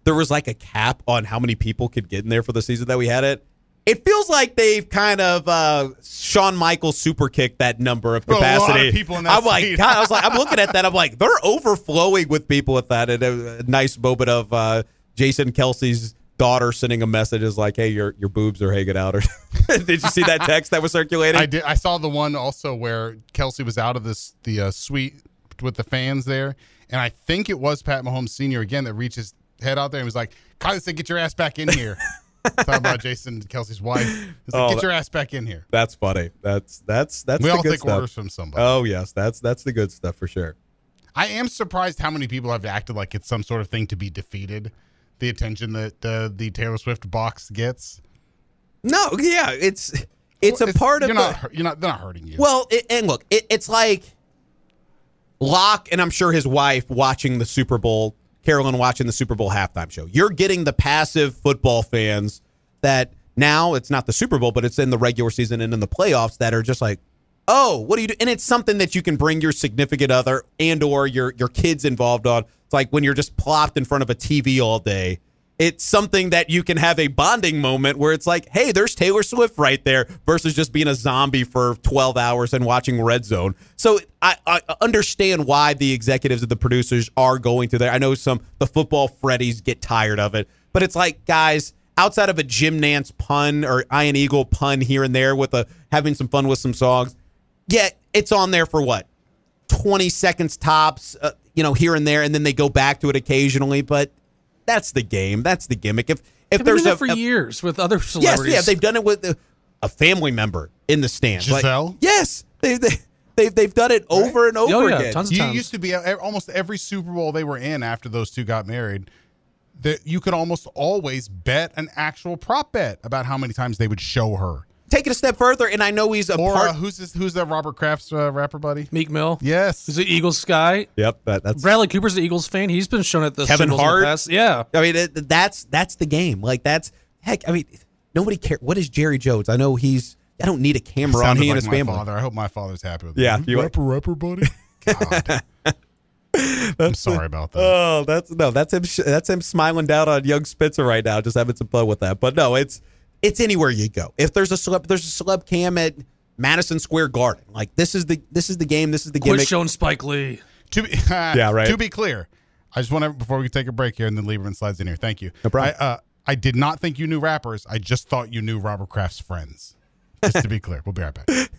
there was like a cap on how many people could get in there for the season that we had it. It feels like they've kind of uh, Shawn Michaels super kicked that number of A lot of capacity. people in that I'm like, suite. God, I was like, I'm looking at that. I'm like, they're overflowing with people with that. And a, a nice moment of uh, Jason Kelce's daughter sending a message is like, "Hey, your your boobs are hanging out." Or did you see that text that was circulating? I did. I saw the one also where Kelce was out of this the uh, suite with the fans there, and I think it was Pat Mahomes Senior again that reached his head out there and was like, "Kylie said, get your ass back in here." Talking about Jason Kelce's wife. He's like, Oh, get your ass back in here. That's funny. That's that's that's we all take stuff. orders from somebody. Oh yes, that's that's the good stuff for sure. I am surprised how many people have acted like it's some sort of thing to be defeated. The attention that uh, the Taylor Swift box gets. No, yeah, it's it's a part of you're the, not. You're not. They're not hurting you. Well, it, and look, it, it's like Locke and I'm sure his wife watching the Super Bowl, Carolyn watching the Super Bowl halftime show. You're getting the passive football fans that now it's not the Super Bowl, but it's in the regular season and in the playoffs that are just like, oh, what do you do? And it's something that you can bring your significant other and or your your kids involved on. It's like when you're just plopped in front of a TV all day. It's something that you can have a bonding moment where it's like, hey, there's Taylor Swift right there versus just being a zombie for 12 hours and watching Red Zone. So I, I understand why the executives and the producers are going to there. I know some, the football Freddies get tired of it, but it's like, guys, outside of a Jim Nantz pun or Ian Eagle pun here and there with a having some fun with some songs, yeah, it's on there for what? 20 seconds tops, uh, you know, here and there, and then they go back to it occasionally. But that's the game. That's the gimmick. If if They've been there's doing a, for a- years with other celebrities, yes, celebrities. yeah, they've done it with a, a family member in the stands. Like, yes, they, they they've they've done it over and over Oh, yeah, again. tons of you times. used to be uh, almost every Super Bowl they were in after those two got married. That you could almost always bet an actual prop bet about how many times they would show her. Take it a step further, and I know he's a Or part. uh, who's this? Who's that Robert Kraft's uh, rapper buddy? Meek Mill. Yes. He's an Eagles guy. yep, that, that's Bradley Cooper's an Eagles fan. He's been shown at the Kevin Super Bowls in the Hart? past. Yeah. I mean, it, that's that's the game. Like that's heck. I mean, nobody cares. What is Jerry Jones? I know he's. I don't need a camera on Sounded he and his my family. father. I hope my father's happy with Yeah, me. you- rapper, rapper, buddy. I'm sorry about that. Oh, that's no, that's him. That's him smiling down on young Spitzer right now, just having some fun with that. But no, it's it's anywhere you go. If there's a celeb, there's a celeb cam at Madison Square Garden. Like this is the this is the game. This is the Quit gimmick. showing Spike Lee. To be, Yeah, right. To be clear, I just want to before we take a break here, and then Lieberman slides in here. Thank you. No problem. I, uh, I did not think you knew rappers. I just thought you knew Robert Kraft's friends. Just to be clear, we'll be right back.